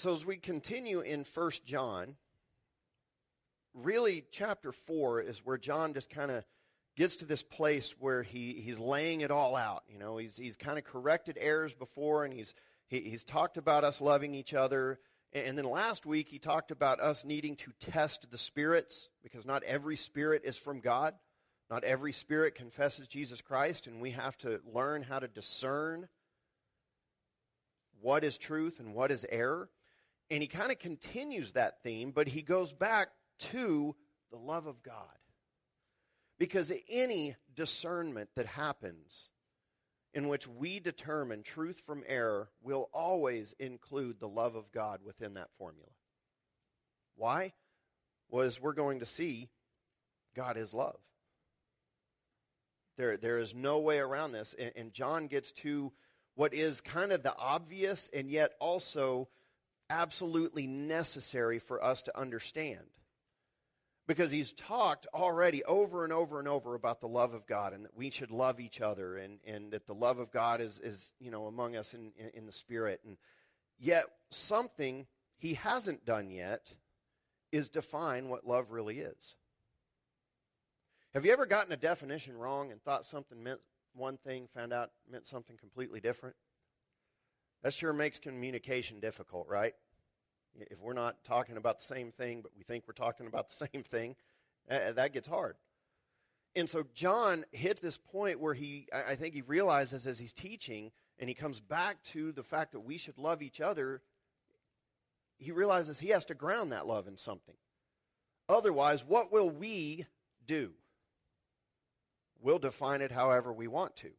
So as we continue in First John, really chapter 4 is where John just kind of gets to this place where he, he's laying it all out. You know, he's, he's kind of corrected errors before, and he's, he, he's talked about us loving each other. And then last week, he talked about us needing to test the spirits, because not every spirit is from God. Not every spirit confesses Jesus Christ, and we have to learn how to discern what is truth and what is error. And he kind of continues that theme, but he goes back to the love of God. Because any discernment that happens in which we determine truth from error will always include the love of God within that formula. Why? Was we're going to see God is love. There, there is no way around this. And, and John gets to what is kind of the obvious and yet also absolutely necessary for us to understand because he's talked already over and over and over about the love of God and that we should love each other and, and that the love of God is, is you know, among us in, in, in the Spirit. And yet, something he hasn't done yet is define what love really is. Have you ever gotten a definition wrong and thought something meant one thing, found out meant something completely different? That sure makes communication difficult, right? If we're not talking about the same thing, but we think we're talking about the same thing, uh, that gets hard. And so John hits this point where he, I think he realizes as he's teaching, and he comes back to the fact that we should love each other, he realizes he has to ground that love in something. Otherwise, what will we do? We'll define it however we want to.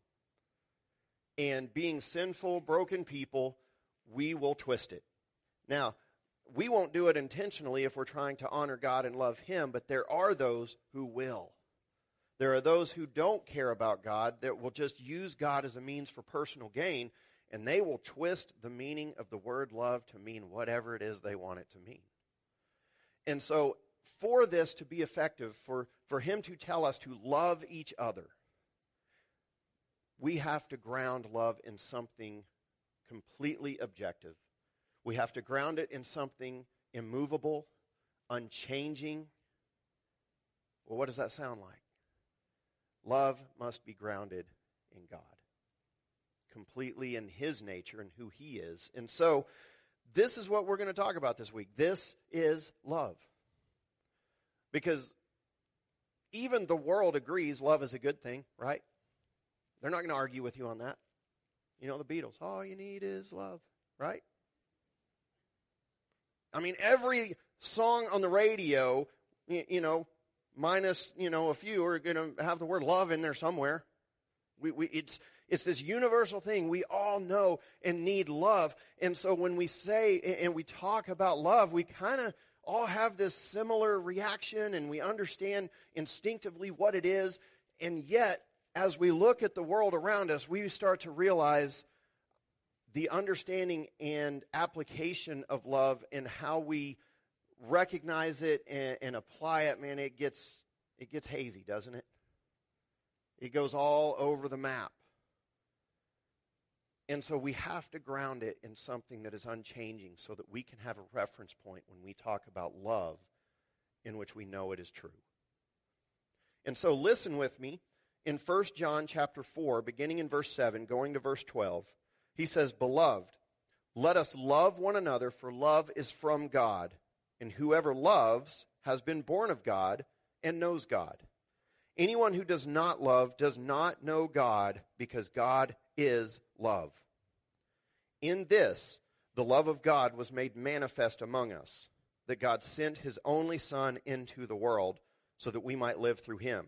And being sinful, broken people, we will twist it. Now, we won't do it intentionally if we're trying to honor God and love Him, but there are those who will. There are those who don't care about God that will just use God as a means for personal gain, and they will twist the meaning of the word love to mean whatever it is they want it to mean. And so, for this to be effective, for, for Him to tell us to love each other, we have to ground love in something completely objective we have to ground it in something immovable, unchanging. Well, what does that sound like? Love must be grounded in God, completely in His nature and who He is. And so, this is what we're going to talk about this week. This is love. Because even the world agrees love is a good thing, right? They're not going to argue with you on that. You know, the Beatles, all you need is love, right? I mean, every song on the radio, you, know, minus, you know, a few are going to have the word love in there somewhere. We, we, it's, it's this universal thing. We all know and need love. And so when we say and we talk about love, we kind of all have this similar reaction and we understand instinctively what it is. And yet, as we look at the world around us, we start to realize the understanding and application of love and how we recognize it and, and, apply it, man, it gets it gets hazy, doesn't it? It goes all over the map. And so we have to ground it in something that is unchanging so that we can have a reference point when we talk about love in which we know it is true. And so listen with me in 1 John chapter 4 beginning in verse 7 going to verse 12 he says, Beloved, let us love one another, for love is from God, and whoever loves has been born of God and knows God. Anyone who does not love does not know God, because God is love. In this, the love of God was made manifest among us, that God sent his only Son into the world so that we might live through him.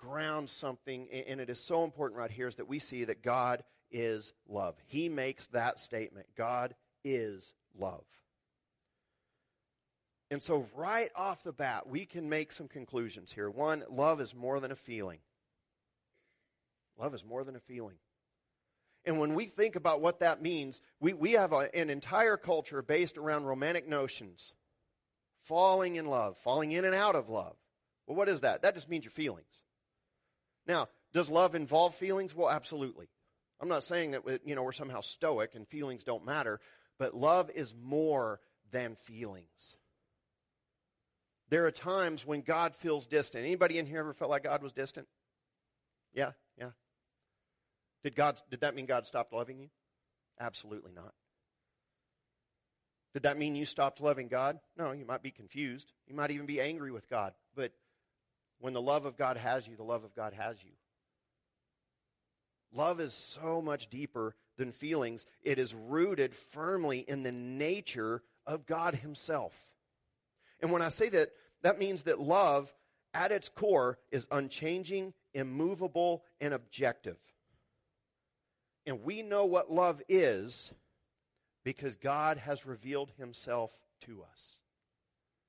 grounds something, and it is so important right here, is that we see that God is love. He makes that statement God is love. And so, right off the bat, we can make some conclusions here. One, love is more than a feeling. Love is more than a feeling. And when we think about what that means, we, we have a, an entire culture based around romantic notions falling in love, falling in and out of love. Well, what is that? That just means your feelings. Now, does love involve feelings? Well, absolutely. I'm not saying that you know we're somehow stoic and feelings don't matter, but love is more than feelings. There are times when God feels distant. Anybody in here ever felt like God was distant? Yeah, yeah. Did God did that mean God stopped loving you? Absolutely not. Did that mean you stopped loving God? No, you might be confused. You might even be angry with God. But when the love of God has you, the love of God has you. Love is so much deeper than feelings. It is rooted firmly in the nature of God Himself. And when I say that, that means that love, at its core, is unchanging, immovable, and objective. And we know what love is because God has revealed Himself to us.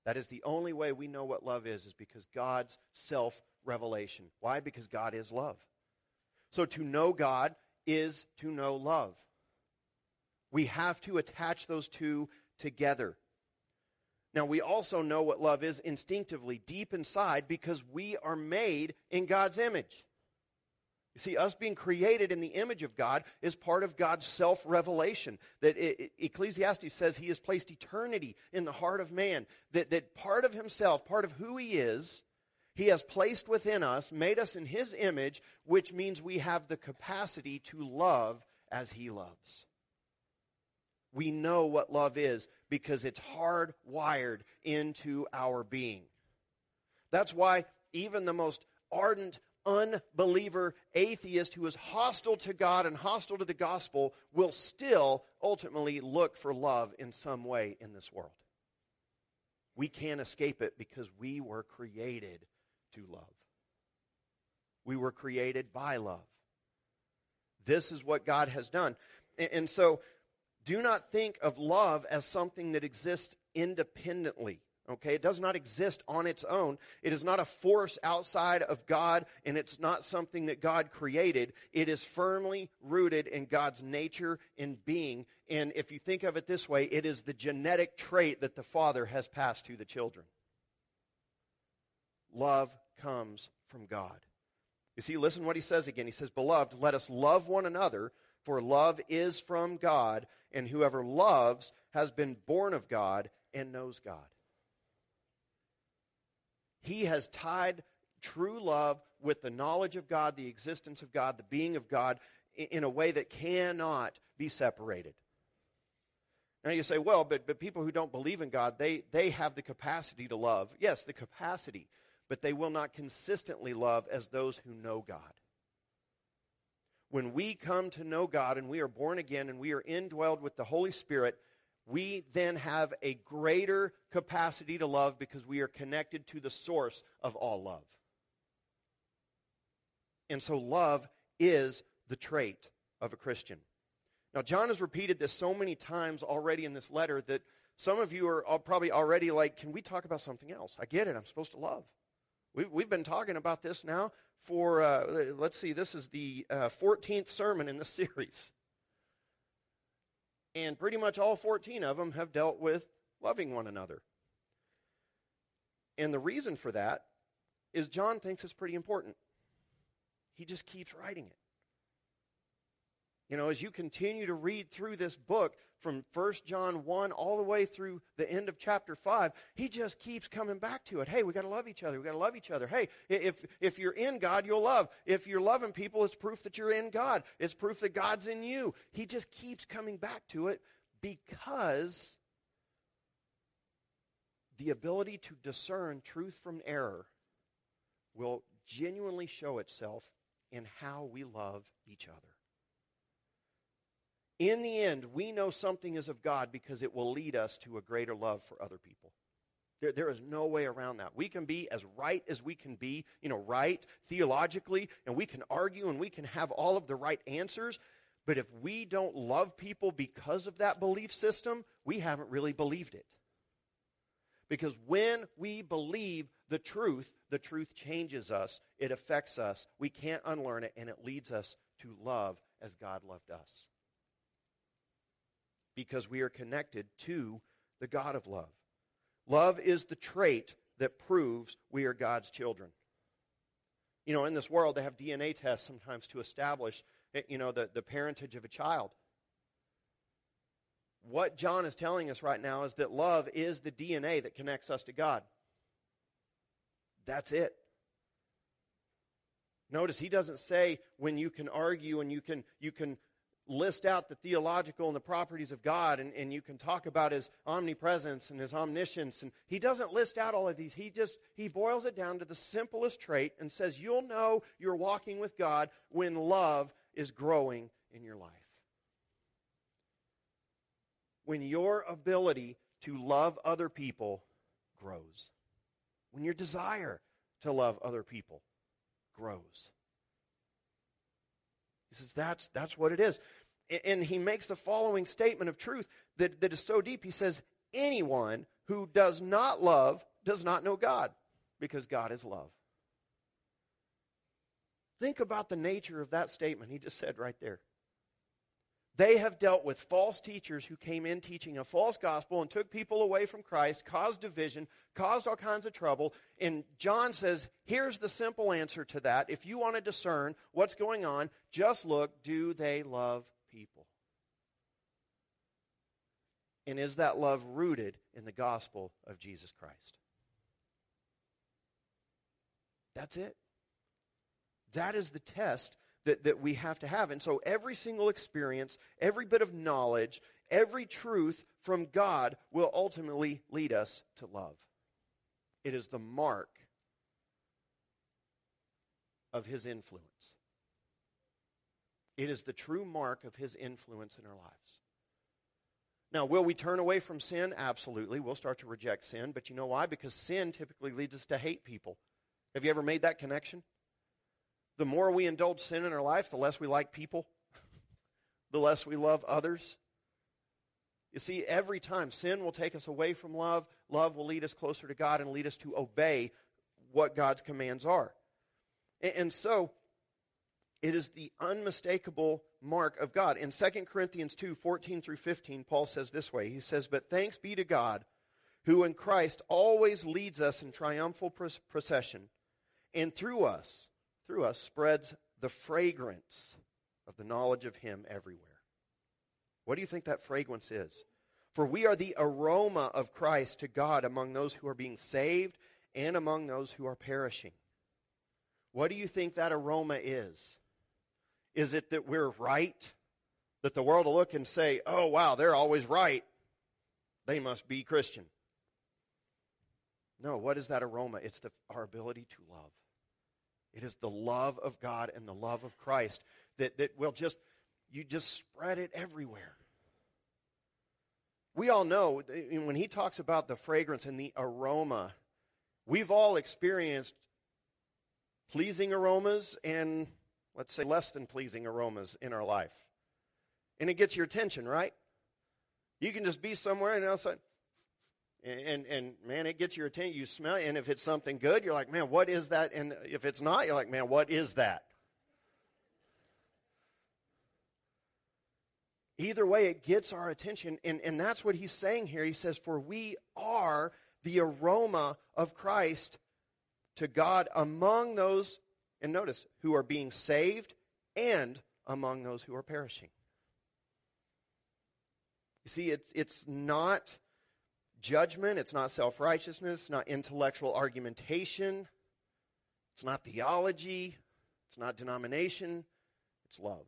That is the only way we know what love is, is because God's self revelation. Why? Because God is love. So to know God is to know love. We have to attach those two together. Now, we also know what love is instinctively, deep inside, because we are made in God's image. You see, us being created in the image of God is part of God's self revelation. That Ecclesiastes says he has placed eternity in the heart of man. That, that part of himself, part of who he is, he has placed within us, made us in his image, which means we have the capacity to love as he loves. We know what love is because it's hardwired into our being. That's why even the most ardent unbeliever atheist who is hostile to God and hostile to the gospel will still ultimately look for love in some way in this world. We can't escape it because we were created to love. We were created by love. This is what God has done. And so do not think of love as something that exists independently. Okay, it does not exist on its own. It is not a force outside of God, and it's not something that God created. It is firmly rooted in God's nature and being. And if you think of it this way, it is the genetic trait that the Father has passed to the children. Love comes from God. You see, listen what he says again. He says, Beloved, let us love one another, for love is from God, and whoever loves has been born of God and knows God. He has tied true love with the knowledge of God, the existence of God, the being of God, in a way that cannot be separated. Now you say, well, but, but people who don't believe in God, they, they have the capacity to love. Yes, the capacity, but they will not consistently love as those who know God. When we come to know God and we are born again and we are indwelled with the Holy Spirit, we then have a greater capacity to love because we are connected to the source of all love. And so, love is the trait of a Christian. Now, John has repeated this so many times already in this letter that some of you are probably already like, can we talk about something else? I get it. I'm supposed to love. We've, we've been talking about this now for, uh, let's see, this is the uh, 14th sermon in the series. And pretty much all 14 of them have dealt with loving one another. And the reason for that is John thinks it's pretty important. He just keeps writing it. You know, as you continue to read through this book from 1 John 1 all the way through the end of chapter 5, he just keeps coming back to it. Hey, we got to love each other. We got to love each other. Hey, if, if you're in God, you'll love. If you're loving people, it's proof that you're in God. It's proof that God's in you. He just keeps coming back to it because the ability to discern truth from error will genuinely show itself in how we love each other. In the end, we know something is of God because it will lead us to a greater love for other people. There, there is no way around that. We can be as right as we can be, you know, right theologically, and we can argue and we can have all of the right answers. But if we don't love people because of that belief system, we haven't really believed it. Because when we believe the truth, the truth changes us, it affects us. We can't unlearn it, and it leads us to love as God loved us. Because we are connected to the God of love. Love is the trait that proves we are God's children. You know, in this world, they have DNA tests sometimes to establish, eh, you know, the, the parentage of a child. What John is telling us right now is that love is the DNA that connects us to God. That's it. Notice he doesn't say when you can argue and you can, you can list out the theological and the properties of God and, and you can talk about his omnipresence and his omniscience. And he doesn't list out all of these. He just he boils it down to the simplest trait and says you'll know you're walking with God when love is growing in your life. When your ability to love other people grows. When your desire to love other people grows. He says that's, that's what it is. And he makes the following statement of truth that, that is so deep. He says, Anyone who does not love does not know God, because God is love. Think about the nature of that statement he just said right there. They have dealt with false teachers who came in teaching a false gospel and took people away from Christ, caused division, caused all kinds of trouble. And John says, here's the simple answer to that. If you want to discern what's going on, just look do they love people? And is that love rooted in the gospel of Jesus Christ? That's it. That is the test that, that we have to have. And so every single experience, every bit of knowledge, every truth from God will ultimately lead us to love. It is the mark of his influence. It is the true mark of his influence in our lives. Now, will we turn away from sin? Absolutely. We'll start to reject sin. But you know why? Because sin typically leads us to hate people. Have you ever made that connection? The more we indulge sin in our life, the less we like people, the less we love others. You see, every time sin will take us away from love, love will lead us closer to God and lead us to obey what God's commands are. And, so, it is the unmistakable mark of God. In 2 Corinthians 2 14 through 15, Paul says this way He says, But thanks be to God, who in Christ always leads us in triumphal procession, and through us through us spreads the fragrance of the knowledge of Him everywhere. What do you think that fragrance is? For we are the aroma of Christ to God among those who are being saved and among those who are perishing. What do you think that aroma is? Is it that we're right? That the world will look and say, oh, wow, they're always right. They must be Christian. No, what is that aroma? It's the, our ability to love. It is the love of God and the love of Christ that, that will just, you just spread it everywhere. We all know when he talks about the fragrance and the aroma, we've all experienced pleasing aromas and, let's say, less than pleasing aromas in our life. And it gets your attention, right? You can just be somewhere and all of a sudden, and, and man, it gets your attention. You smell it, and if it's something good, you're like, man, what is that? And if it's not, you're like, man, what is that? Either way, it gets our attention, and, and that's what he's saying here. He says, For we are the aroma of Christ to God among those, and notice, who are being saved and among those who are perishing. You see, it's, it's not judgment, it's not self righteousness, it's not intellectual argumentation, it's not theology, it's not denomination, it's love.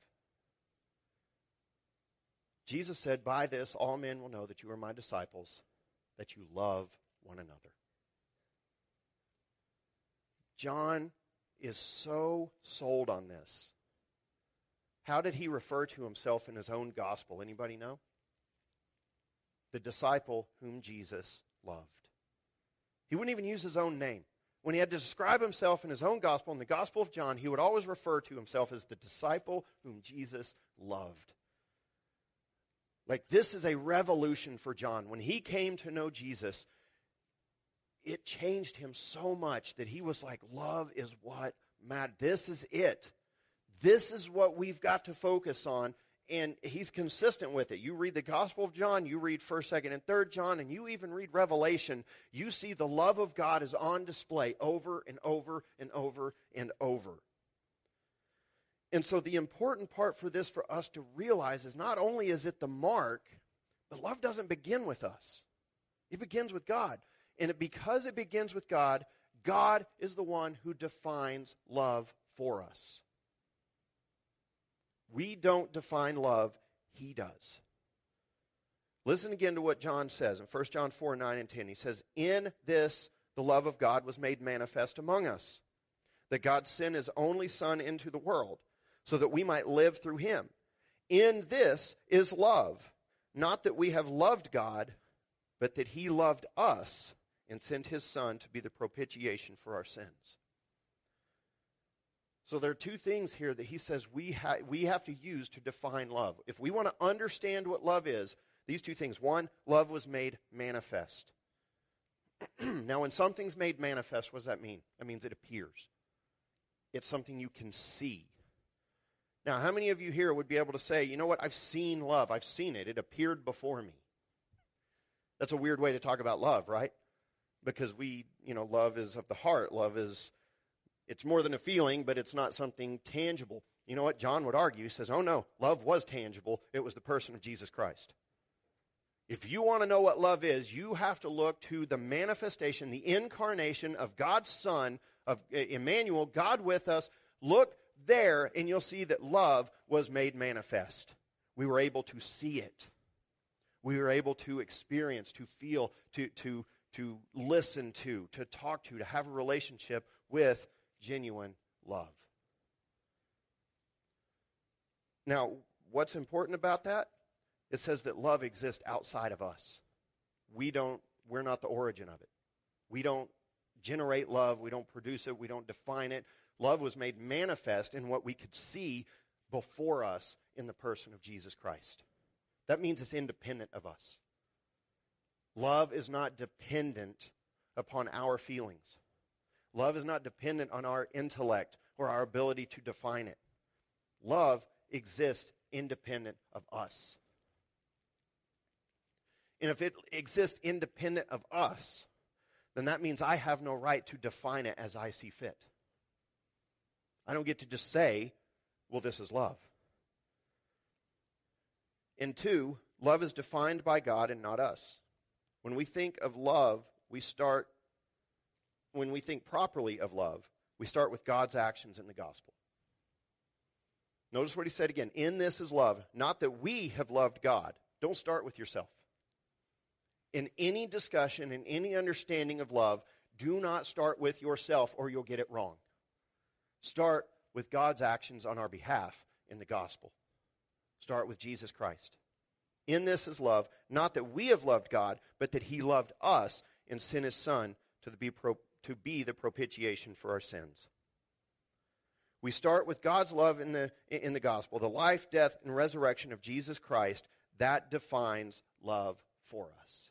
Jesus said, By this all men will know that you are my disciples, that you love one another. John is so sold on this. How did he refer to himself in his own gospel? Anybody know? The disciple whom Jesus loved. He wouldn't even use his own name. When he had to describe himself in his own gospel, in the Gospel of John, he would always refer to himself as the disciple whom Jesus loved. Like, this is a revolution for John. When he came to know Jesus, it changed him so much that he was like, Love is what matters. This is it. This is what we've got to focus on. And he's consistent with it. You read the Gospel of John, you read 1st, 2nd, and 3rd John, and you even read Revelation. You see the love of God is on display over and over and over and over. And so, the important part for this for us to realize is not only is it the mark, but love doesn't begin with us, it begins with God. And it, because it begins with God, God is the one who defines love for us. We don't define love, He does. Listen again to what John says in 1 John 4 9 and 10. He says, In this the love of God was made manifest among us, that God sent His only Son into the world, so that we might live through Him. In this is love, not that we have loved God, but that He loved us and sent his son to be the propitiation for our sins. So there are two things here that he says we, ha- we have to use to define love. If we want to understand what love is, these two things. One, love was made manifest. now, when something's made manifest, what does that mean? That means it appears. It's something you can see. Now, how many of you here would be able to say, you know what, I've seen love, I've seen it, it appeared before me? That's a weird way to talk about love, right? because we, you know, love is of the heart. Love is, it's more than a feeling, but it's not something tangible. You know what? John would argue. He says, oh no, love was tangible. It was the person of Jesus Christ. If you want to know what love is, you have to look to the manifestation, the incarnation of God's Son, of Emmanuel, God with us. Look there, and you'll see that love was made manifest. We were able to see it. We were able to experience, to feel, to, to to listen to, to talk to, to have a relationship with genuine love. Now, what's important about that? It says that love exists outside of us. We don't, we're not the origin of it. We don't generate love, we don't produce it, we don't define it. Love was made manifest in what we could see before us in the person of Jesus Christ. That means it's independent of us. Love is not dependent upon our feelings. Love is not dependent on our intellect or our ability to define it. Love exists independent of us. And if it exists independent of us, then that means I have no right to define it as I see fit. I don't get to just say, well, this is love. And two, love is defined by God and not us. When we think of love, we start, when we think properly of love, we start with God's actions in the gospel. Notice what he said again. In this is love, not that we have loved God. Don't start with yourself. In any discussion, in any understanding of love, do not start with yourself or you'll get it wrong. Start with God's actions on our behalf in the gospel. Start with Jesus Christ. In this is love, not that we have loved God, but that he loved us and sent his Son to the be, pro, to be the propitiation for our sins. We start with God's love in the, in the gospel, the life, death, and resurrection of Jesus Christ. That defines love for us.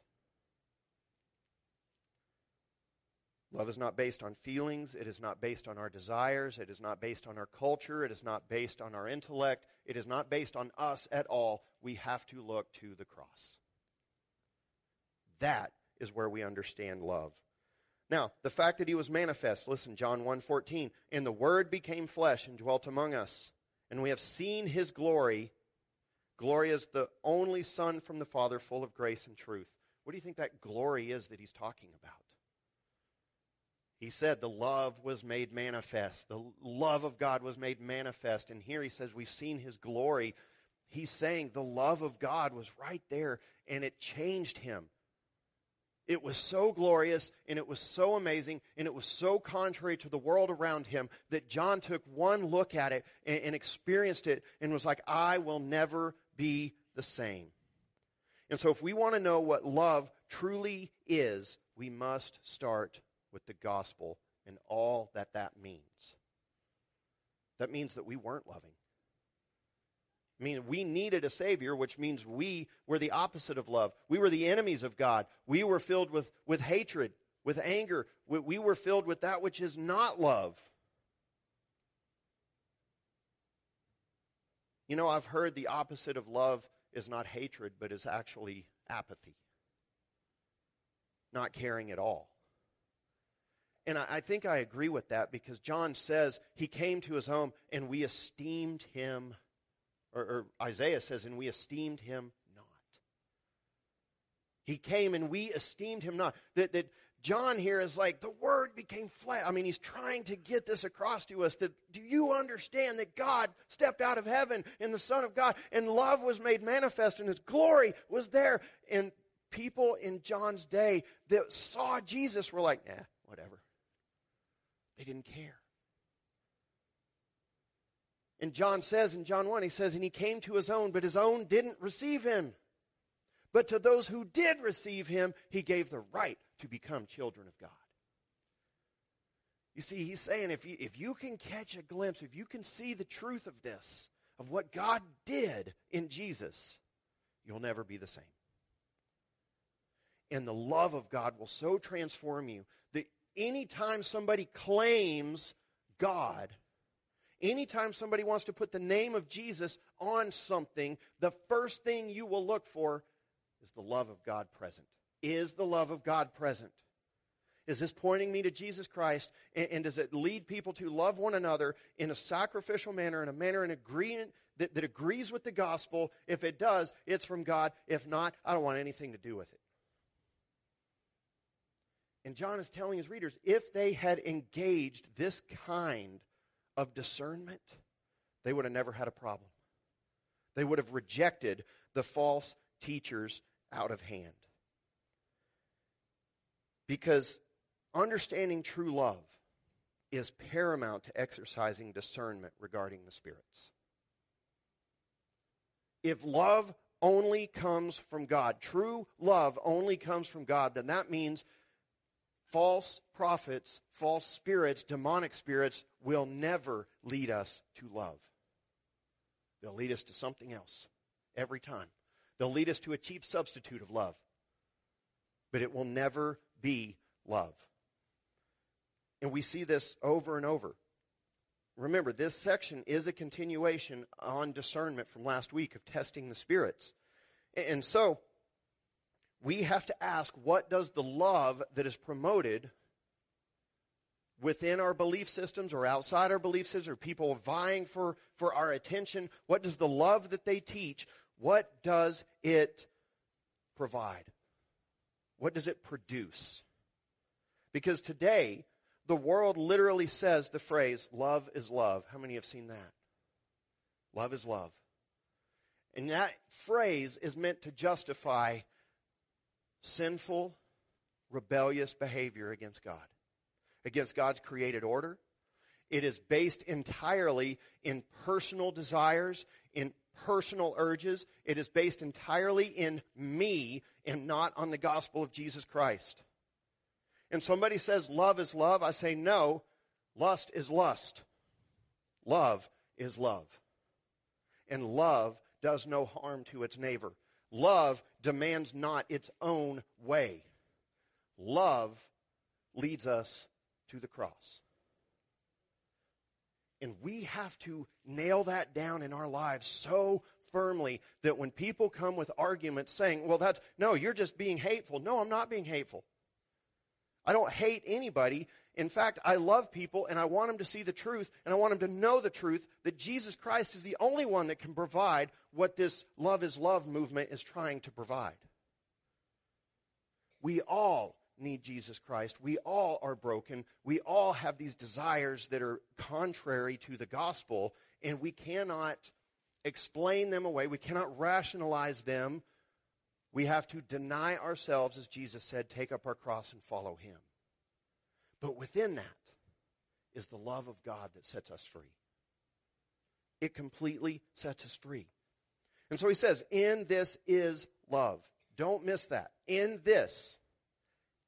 Love is not based on feelings. It is not based on our desires. It is not based on our culture. It is not based on our intellect. It is not based on us at all. We have to look to the cross. That is where we understand love. Now, the fact that he was manifest, listen, John 1:14, and the word became flesh and dwelt among us, and we have seen his glory. Glory is the only son from the Father, full of grace and truth. What do you think that glory is that he's talking about? He said the love was made manifest. The love of God was made manifest. And here he says we've seen his glory. He's saying the love of God was right there and it changed him. It was so glorious and it was so amazing and it was so contrary to the world around him that John took one look at it and, and experienced it and was like, I will never be the same. And so, if we want to know what love truly is, we must start with the gospel and all that that means. That means that we weren't loving. I mean, we needed a Savior, which means we were the opposite of love. We were the enemies of God. We were filled with, with hatred. with anger. We were filled with that which is not love. You know, I've heard the opposite of love is not hatred, but is actually apathy, not caring at all. And I, I, think I agree with that because John says he came to his home and we esteemed him, or, or Isaiah says, and we esteemed him not. He came and we esteemed him not. That, that John here is like, the word became flesh. I mean, he's trying to get this across to us that do you understand that God stepped out of heaven and the Son of God and love was made manifest and his glory was there. And people in John's day that saw Jesus were like, nah, whatever. They didn't care. And John says in John 1, he says, and he came to his own, but his own didn't receive him. But to those who did receive him, he gave the right to become children of God. You see, he's saying if you, if you can catch a glimpse, if you can see the truth of this, of what God did in Jesus, you'll never be the same. And the love of God will so transform you that anytime somebody claims God, anytime somebody wants to put the name of Jesus on something, the first thing you will look for is the love of God present? Is the love of God present? Is this pointing me to Jesus Christ? And, and, does it lead people to love one another in a sacrificial manner, in a manner in agreement that, that agrees with the gospel? If it does, it's from God. If not, I don't want anything to do with it. And John is telling his readers if they had engaged this kind of discernment, they would have never had a problem. They would have rejected the false teachers out of hand. Because understanding true love is paramount to exercising discernment regarding the spirits. If love only comes from God, true love only comes from God, then that means false prophets, false spirits, demonic spirits will never lead us to love. They'll lead us to something else every time. They'll lead us to a cheap substitute of love. But it will never be love. And we see this over and over. Remember, this section is a continuation on discernment from last week of testing the spirits. And so, we have to ask what does the love that is promoted within our belief systems or outside our belief systems or people vying for, for our attention, what does the love that they teach, what does it provide? What does it produce? Because today, the world literally says the phrase, love is love. How many have seen that? Love is love. And that phrase is meant to justify sinful, rebellious behavior against God, against God's created order. It is based entirely in personal desires, in personal urges. It is based entirely in me and not on the gospel of Jesus Christ. And somebody says love is love. I say no, lust is lust. Love is love. And love does no harm to its neighbor. Love demands not its own way. Love leads us to the cross. And we have to nail that down in our lives so firmly that when people come with arguments saying, well, that's, no, you're just being hateful. No, I'm not being hateful. I don't hate anybody. In fact, I love people and I want them to see the truth and I want them to know the truth that Jesus Christ is the only one that can provide what this love is love movement is trying to provide. We all need Jesus Christ. We all are broken. We all have these desires that are contrary to the gospel, and we cannot explain them away. We cannot rationalize them. We have to deny ourselves, as Jesus said, take up our cross and follow him. But within that is the love of God that sets us free. It completely sets us free. And so he says, In this is love. Don't miss that. In this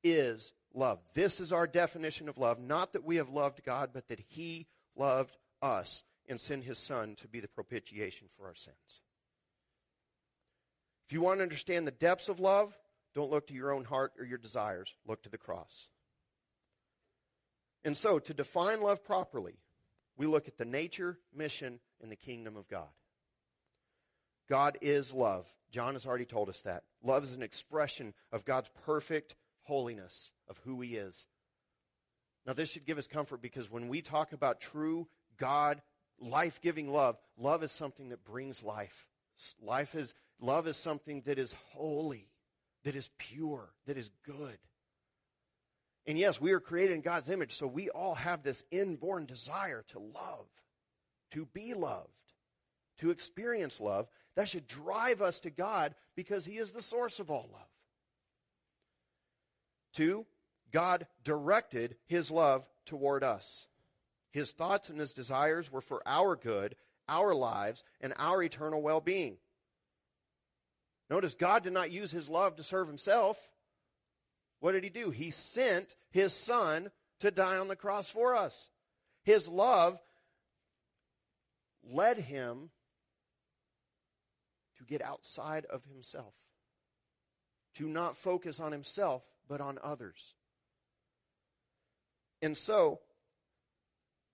is love. This is our definition of love. Not that we have loved God, but that He loved us and sent His Son to be the propitiation for our sins. If you want to understand the depths of love, don't look to your own heart or your desires. Look to the cross. And so, to define love properly, we look at the nature, mission, and the kingdom of God. God is love. John has already told us that. Love is an expression of God's perfect holiness, of who He is. Now, this should give us comfort because when we talk about true God, life giving love, love is something that brings life. Life is, love is something that is holy, that is pure, that is good. And yes, we are created in God's image, so we all have this inborn desire to love, to be loved, to experience love. That should drive us to God because He is the source of all love. Two, God directed His love toward us. His thoughts and His desires were for our good, our lives, and our eternal well being. Notice God did not use His love to serve Himself. What did He do? He sent His Son to die on the cross for us. His love led Him to get outside of himself, to not focus on himself, but on others. And so,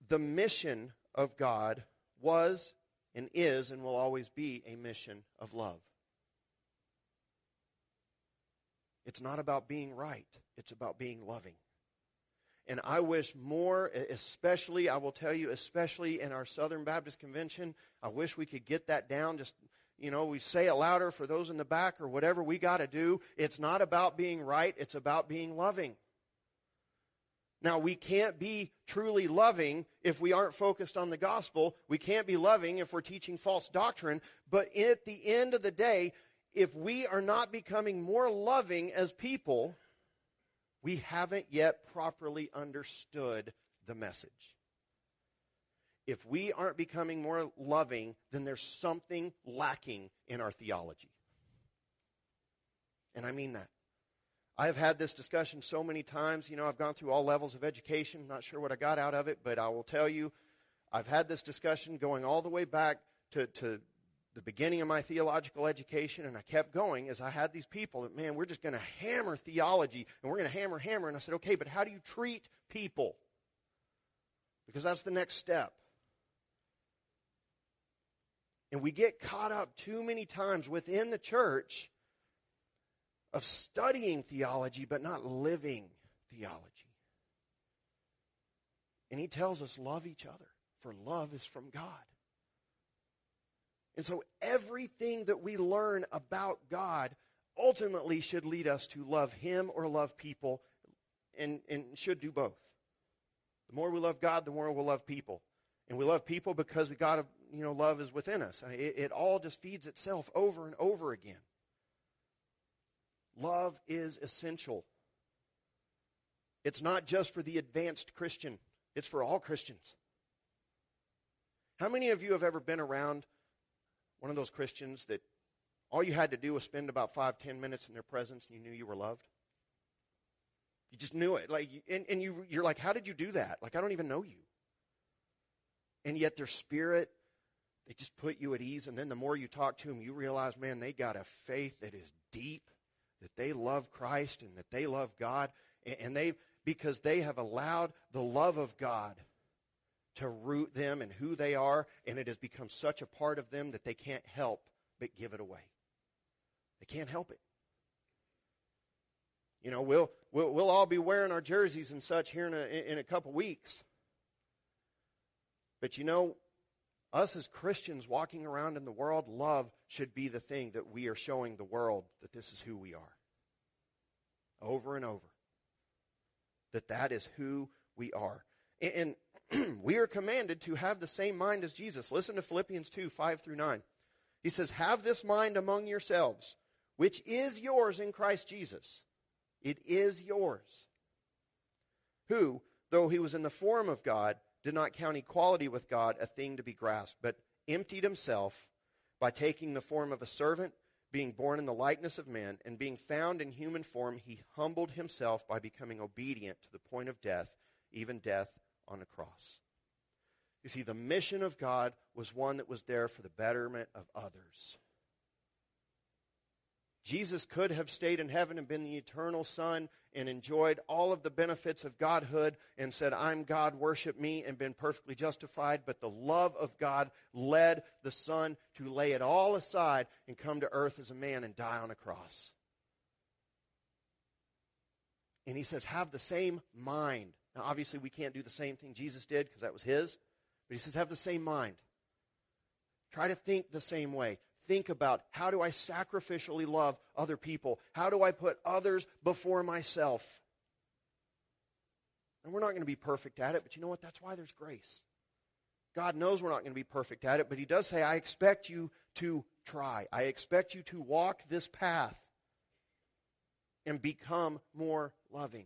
the mission of God was and is and will always be a mission of love. It's not about being right, it's about being loving. And I wish more, especially, I will tell you, especially in our Southern Baptist Convention, I wish we could get that down just you know, we say it louder for those in the back or whatever we got to do. It's not about being right, it's about being loving. Now, we can't be truly loving if we aren't focused on the gospel. We can't be loving if we're teaching false doctrine. But at the end of the day, if we are not becoming more loving as people, we haven't yet properly understood the message if we aren't becoming more loving, then there's something lacking in our theology. And I mean that. I've had this discussion so many times. You know, I've gone through all levels of education. Not sure what I got out of it, but I will tell you, I've had this discussion going all the way back to, to the beginning of my theological education, and I kept going as I had these people that, man, we're just going to hammer theology, and we're going to hammer, hammer. And I said, okay, but how do you treat people? Because that's the next step. And we get caught up too many times within the church of studying theology but not living theology. And he tells us, love each other, for love is from God. And so everything that we learn about God ultimately should lead us to love him or love people and, and should do both. The more we love God, the more we'll love people. And we love people because the God of you know, love is within us. It, it all just feeds itself over and over again. Love is essential. It's not just for the advanced Christian, it's for all Christians. How many of you have ever been around one of those Christians that all you had to do was spend about five, ten minutes in their presence and you knew you were loved? You just knew it. Like, and, and you, you're like, how did you do that? Like, I don't even know you. And yet their spirit they just put you at ease. And then the more you talk to them, you realize, man, they got a faith that is deep, that they love Christ and that they love God. And they, because they have allowed the love of God to root them and who they are, and it has become such a part of them that they can't help but give it away. They can't help it. You know, we'll, we'll, we'll all be wearing our jerseys and such here in a, in a couple weeks. But you know, us as Christians walking around in the world, love should be the thing that we are showing the world that this is who we are. Over and over. That that is who we are. And, we are commanded to have the same mind as Jesus. Listen to Philippians 2 5 through 9. He says, Have this mind among yourselves, which is yours in Christ Jesus. It is yours. Who, though he was in the form of God, did not count equality with God a thing to be grasped, but emptied himself by taking the form of a servant, being born in the likeness of men, and being found in human form, he humbled himself by becoming obedient to the point of death, even death on a cross. You see, the mission of God was one that was there for the betterment of others. Jesus could have stayed in heaven and been the eternal Son and enjoyed all of the benefits of Godhood and said, I'm God, worship me, and been perfectly justified. But the love of God led the Son to lay it all aside and come to earth as a man and die on a cross. And he says, have the same mind. Now, obviously, we can't do the same thing Jesus did because that was his, but he says, have the same mind. Try to think the same way think about how do I sacrificially love other people? How do I put others before myself? And we're not going to be perfect at it, but you know what? That's why there's grace. God knows we're not going to be perfect at it, but He does say, I expect you to try. I expect you to walk this path and become more loving.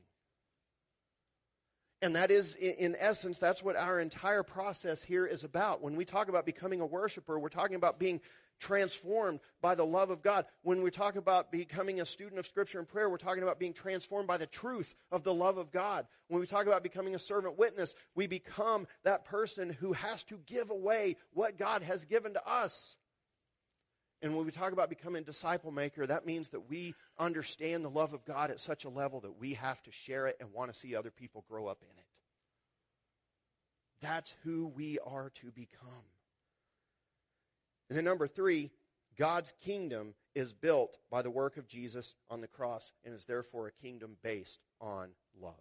And that is, in essence, that's what our entire process here is about. When we talk about becoming a worshiper, we're talking about being transformed by the love of God. When we talk about becoming a student of Scripture and prayer, we're talking about being transformed by the truth of the love of God. When we talk about becoming a servant witness, we become that person who has to give away what God has given to us. And when we talk about becoming disciple maker, that means that we understand the love of God at such a level that we have to share it and want to see other people grow up in it. That's who we are to become. And then number three, God's kingdom is built by the work of Jesus on the cross and is therefore a kingdom based on love.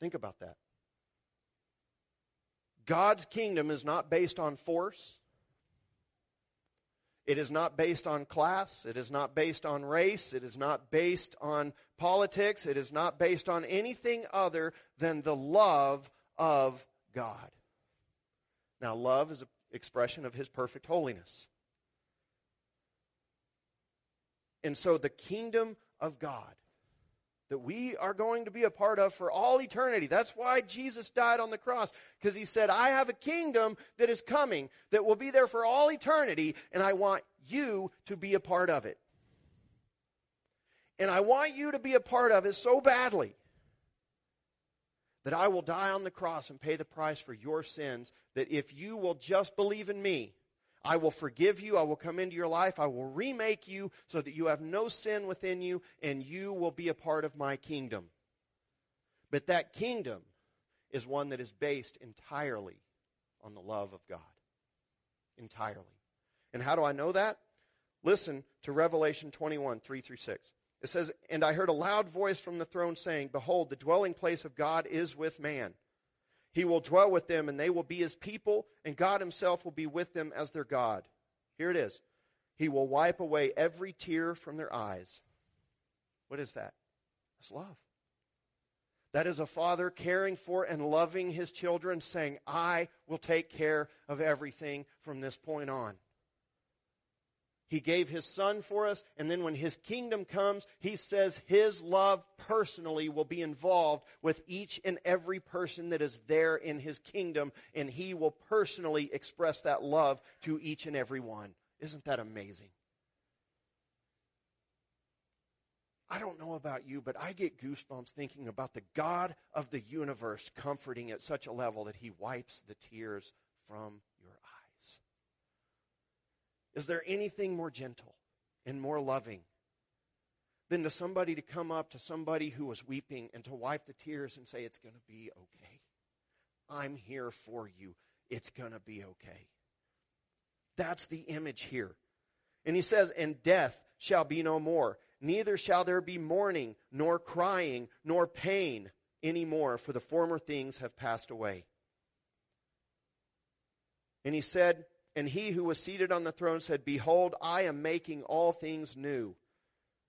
Think about that. God's kingdom is not based on force. It is not based on class. It is not based on race. It is not based on politics. It is not based on anything other than the love of God. Now, love is a expression of his perfect holiness. And so the kingdom of God that we are going to be a part of for all eternity. That's why Jesus died on the cross, because he said, I have a kingdom that is coming that will be there for all eternity, and I want you to be a part of it. And I want you to be a part of it so badly that I will die on the cross and pay the price for your sins, that if you will just believe in me, I will forgive you. I will come into your life. I will remake you so that you have no sin within you and you will be a part of my kingdom. But that kingdom is one that is based entirely on the love of God. Entirely. And how do I know that? Listen to Revelation 21, 3 through 6. It says, And I heard a loud voice from the throne saying, Behold, the dwelling place of God is with man. He will dwell with them, and they will be his people, and God himself will be with them as their God. Here it is. He will wipe away every tear from their eyes. What is that? That's love. That is a father caring for and loving his children, saying, I will take care of everything from this point on. He gave his son for us, and then when his kingdom comes, he says his love personally will be involved with each and every person that is there in his kingdom, and he will personally express that love to each and every one. Isn't that amazing? I don't know about you, but I get goosebumps thinking about the God of the universe comforting at such a level that he wipes the tears from is there anything more gentle and more loving than to somebody to come up to somebody who was weeping and to wipe the tears and say, It's going to be okay? I'm here for you. It's going to be okay. That's the image here. And he says, And death shall be no more. Neither shall there be mourning, nor crying, nor pain any more, for the former things have passed away. And he said, and he who was seated on the throne said, Behold, I am making all things new.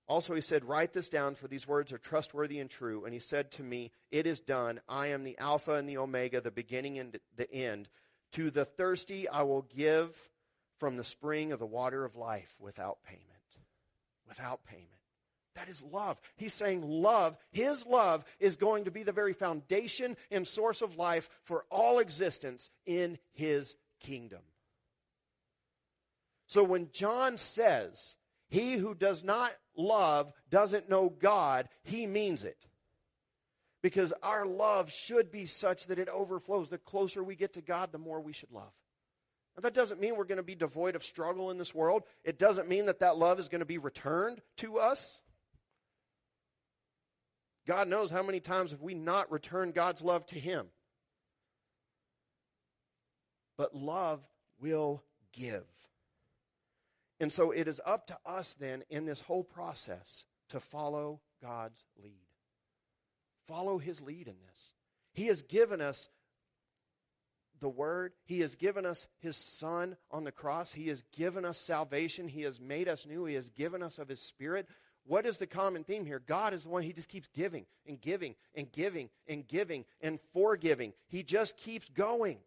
Also, he said, Write this down, for these words are trustworthy and true. And he said to me, It is done. I am the Alpha and the Omega, the beginning and the end. To the thirsty I will give from the spring of the water of life without payment. Without payment. That is love. He's saying love, his love, is going to be the very foundation and source of life for all existence in his kingdom. So when John says, He who does not love doesn't know God, he means it. Because our love should be such that it overflows. The closer we get to God, the more we should love. Now, that doesn't mean we're going to be devoid of struggle in this world. It doesn't mean that that love is going to be returned to us. God knows how many times have we not returned God's love to Him. But love will give. And so it is up to us then in this whole process to follow God's lead. Follow His lead in this. He has given us the Word. He has given us His Son on the cross. He has given us salvation. He has made us new. He has given us of His Spirit. What is the common theme here? God is the one, He just keeps giving and giving and giving and giving and forgiving. He just keeps going.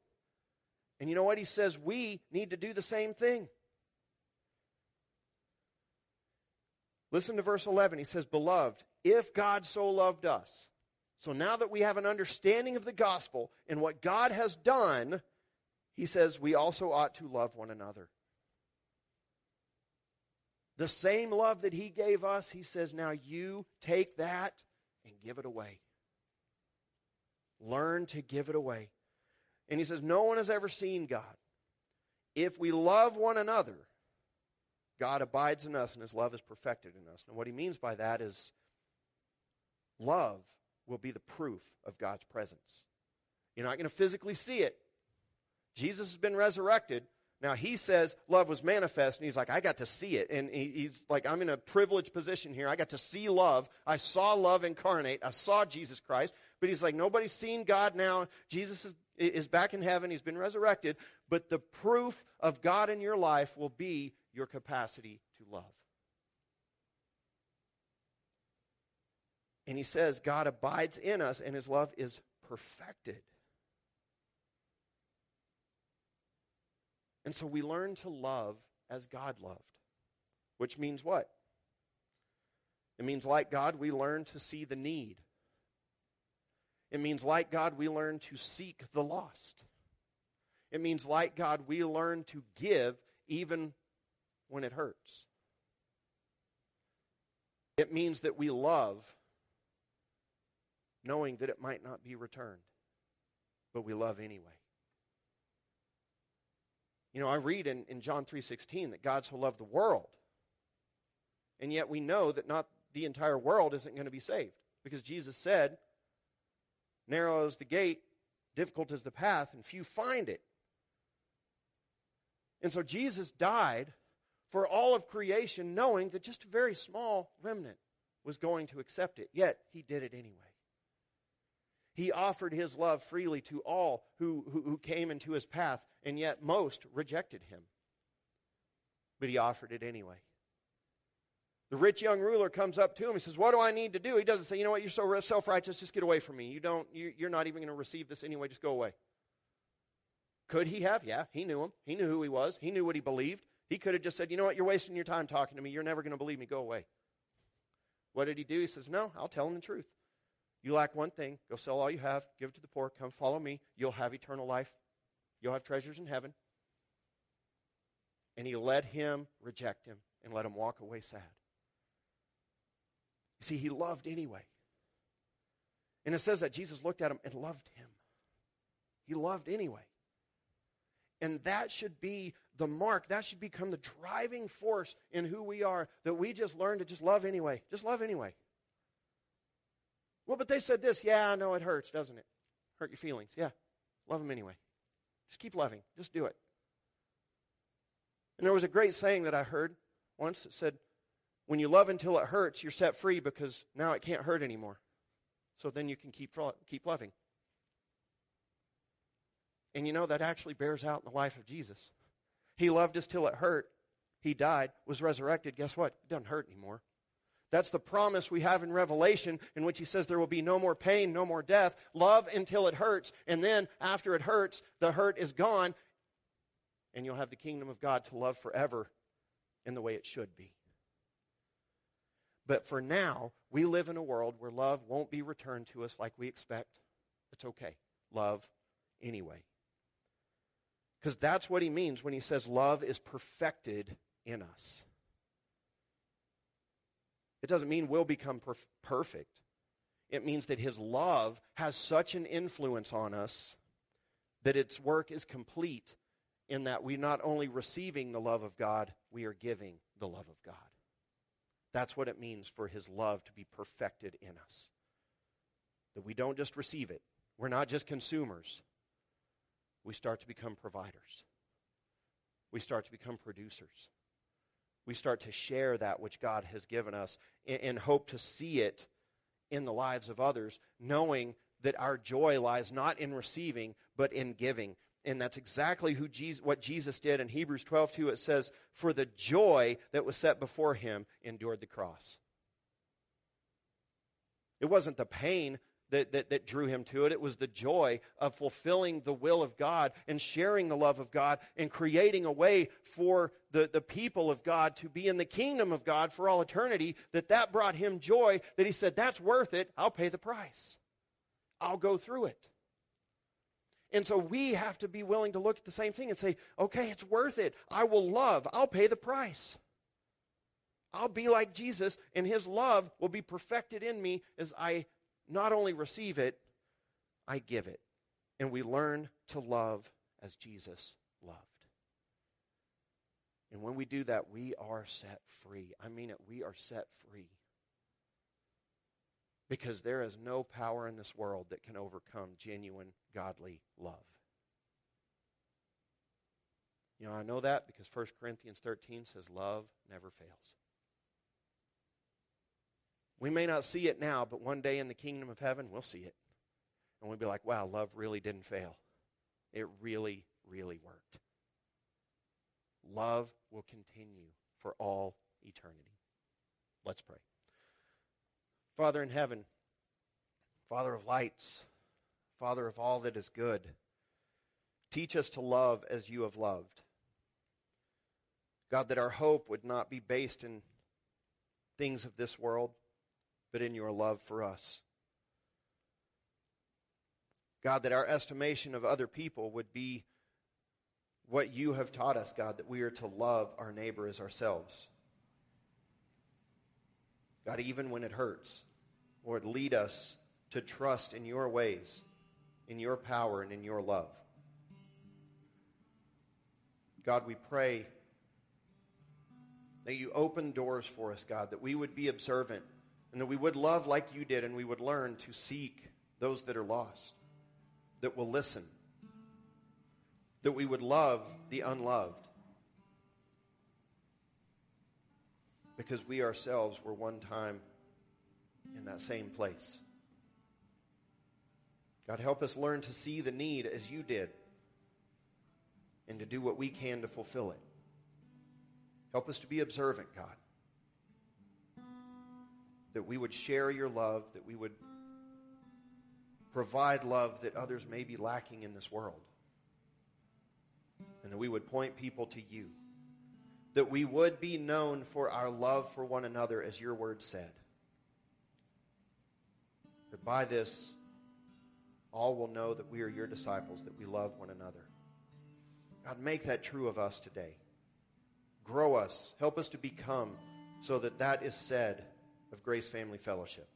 And you know what? He says we need to do the same thing. Listen to verse 11. He says, Beloved, if God so loved us. So now that we have an understanding of the gospel and what God has done, he says we also ought to love one another. The same love that he gave us, he says, now you take that and give it away. Learn to give it away. And he says, no one has ever seen God. If we love one another, God abides in us and his love is perfected in us. And what he means by that is love will be the proof of God's presence. You're not going to physically see it. Jesus has been resurrected, now he says love was manifest, and he's like, I got to see it. And he's like, I'm in a privileged position here. I got to see love. I saw love incarnate. I saw Jesus Christ. But he's like, nobody's seen God now. Jesus is, is back in heaven. He's been resurrected. But the proof of God in your life will be your capacity to love. And he says, God abides in us, and his love is perfected. And so we learn to love as God loved, which means what? It means, like God, we learn to see the need. It means, like God, we learn to seek the lost. It means, like God, we learn to give even when it hurts. It means that we love knowing that it might not be returned, but we love anyway. You know, I read in, in John 3.16 that God so loved the world. And yet we know that not the entire world isn't going to be saved. Because Jesus said, narrow is the gate, difficult is the path, and few find it. And so Jesus died for all of creation, knowing that just a very small remnant was going to accept it. Yet he did it anyway. He offered his love freely to all who, who, who, came into his path, and yet most rejected him. But he offered it anyway. The rich young ruler comes up to him. He says, What do I need to do? He doesn't say, You know what? You're so self righteous. Just get away from me. You don't, you, you're not even going to receive this anyway. Just go away. Could he have? Yeah, he knew him. He knew who he was. He knew what he believed. He could have just said, You know what? You're wasting your time talking to me. You're never going to believe me. Go away. What did he do? He says, No, I'll tell him the truth. You lack one thing. Go sell all you have, give it to the poor, come follow me. You'll have eternal life. You'll have treasures in heaven. And he let him reject him and let him walk away sad. You see, he loved anyway. And it says that Jesus looked at him and loved him. He loved anyway. And that should be the mark. That should become the driving force in who we are, that we just learn to just love anyway. Just love anyway. Well, but they said this. Yeah, I know it hurts, doesn't it? Hurt your feelings. Yeah. Love them anyway. Just keep loving. Just do it. And there was a great saying that I heard once that said, when you love until it hurts, you're set free because now it can't hurt anymore. So then you can keep, keep loving. And you know, that actually bears out in the life of Jesus. He loved us till it hurt. He died, was resurrected. Guess what? It doesn't hurt anymore. That's the promise we have in Revelation, in which he says there will be no more pain, no more death. Love until it hurts, and then after it hurts, the hurt is gone, and you'll have the kingdom of God to love forever in the way it should be. But for now, we live in a world where love won't be returned to us like we expect. It's okay. Love anyway. Because that's what he means when he says love is perfected in us. It doesn't mean we'll become perf- perfect. It means that His love has such an influence on us that its work is complete in that we not only receiving the love of God, we are giving the love of God. That's what it means for his love to be perfected in us. That we don't just receive it, we're not just consumers. We start to become providers. We start to become producers. We start to share that which God has given us and hope to see it in the lives of others, knowing that our joy lies not in receiving, but in giving. And that's exactly who Jesus, what Jesus did in Hebrews 12 2. It says, For the joy that was set before him endured the cross. It wasn't the pain that, that, that drew him to it. It was the joy of fulfilling the will of God and sharing the love of God and creating a way for the, the people of God to be in the kingdom of God for all eternity. That that brought him joy that he said, That's worth it. I'll pay the price. I'll go through it. And so we have to be willing to look at the same thing and say, okay, it's worth it. I will love. I'll pay the price. I'll be like Jesus, and his love will be perfected in me as I not only receive it, I give it. And we learn to love as Jesus loved. And when we do that, we are set free. I mean it, we are set free. Because there is no power in this world that can overcome genuine godly love. You know, I know that because 1 Corinthians 13 says love never fails. We may not see it now, but one day in the kingdom of heaven, we'll see it. And we'll be like, wow, love really didn't fail. It really, really worked. Love will continue for all eternity. Let's pray. Father in heaven, Father of lights, Father of all that is good, teach us to love as you have loved. God, that our hope would not be based in things of this world, but in your love for us. God, that our estimation of other people would be what you have taught us, God, that we are to love our neighbor as ourselves. God, even when it hurts, Lord, lead us to trust in your ways, in your power, and in your love. God, we pray that you open doors for us, God, that we would be observant and that we would love like you did and we would learn to seek those that are lost, that will listen, that we would love the unloved. Because we ourselves were one time in that same place. God, help us learn to see the need as you did and to do what we can to fulfill it. Help us to be observant, God. That we would share your love, that we would provide love that others may be lacking in this world. And that we would point people to you. That we would be known for our love for one another, as your word said. That by this, all will know that we are your disciples, that we love one another. God, make that true of us today. Grow us. Help us to become so that that is said of Grace Family Fellowship.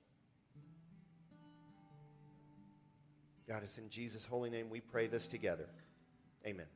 God, it's in Jesus' holy name we pray this together. Amen.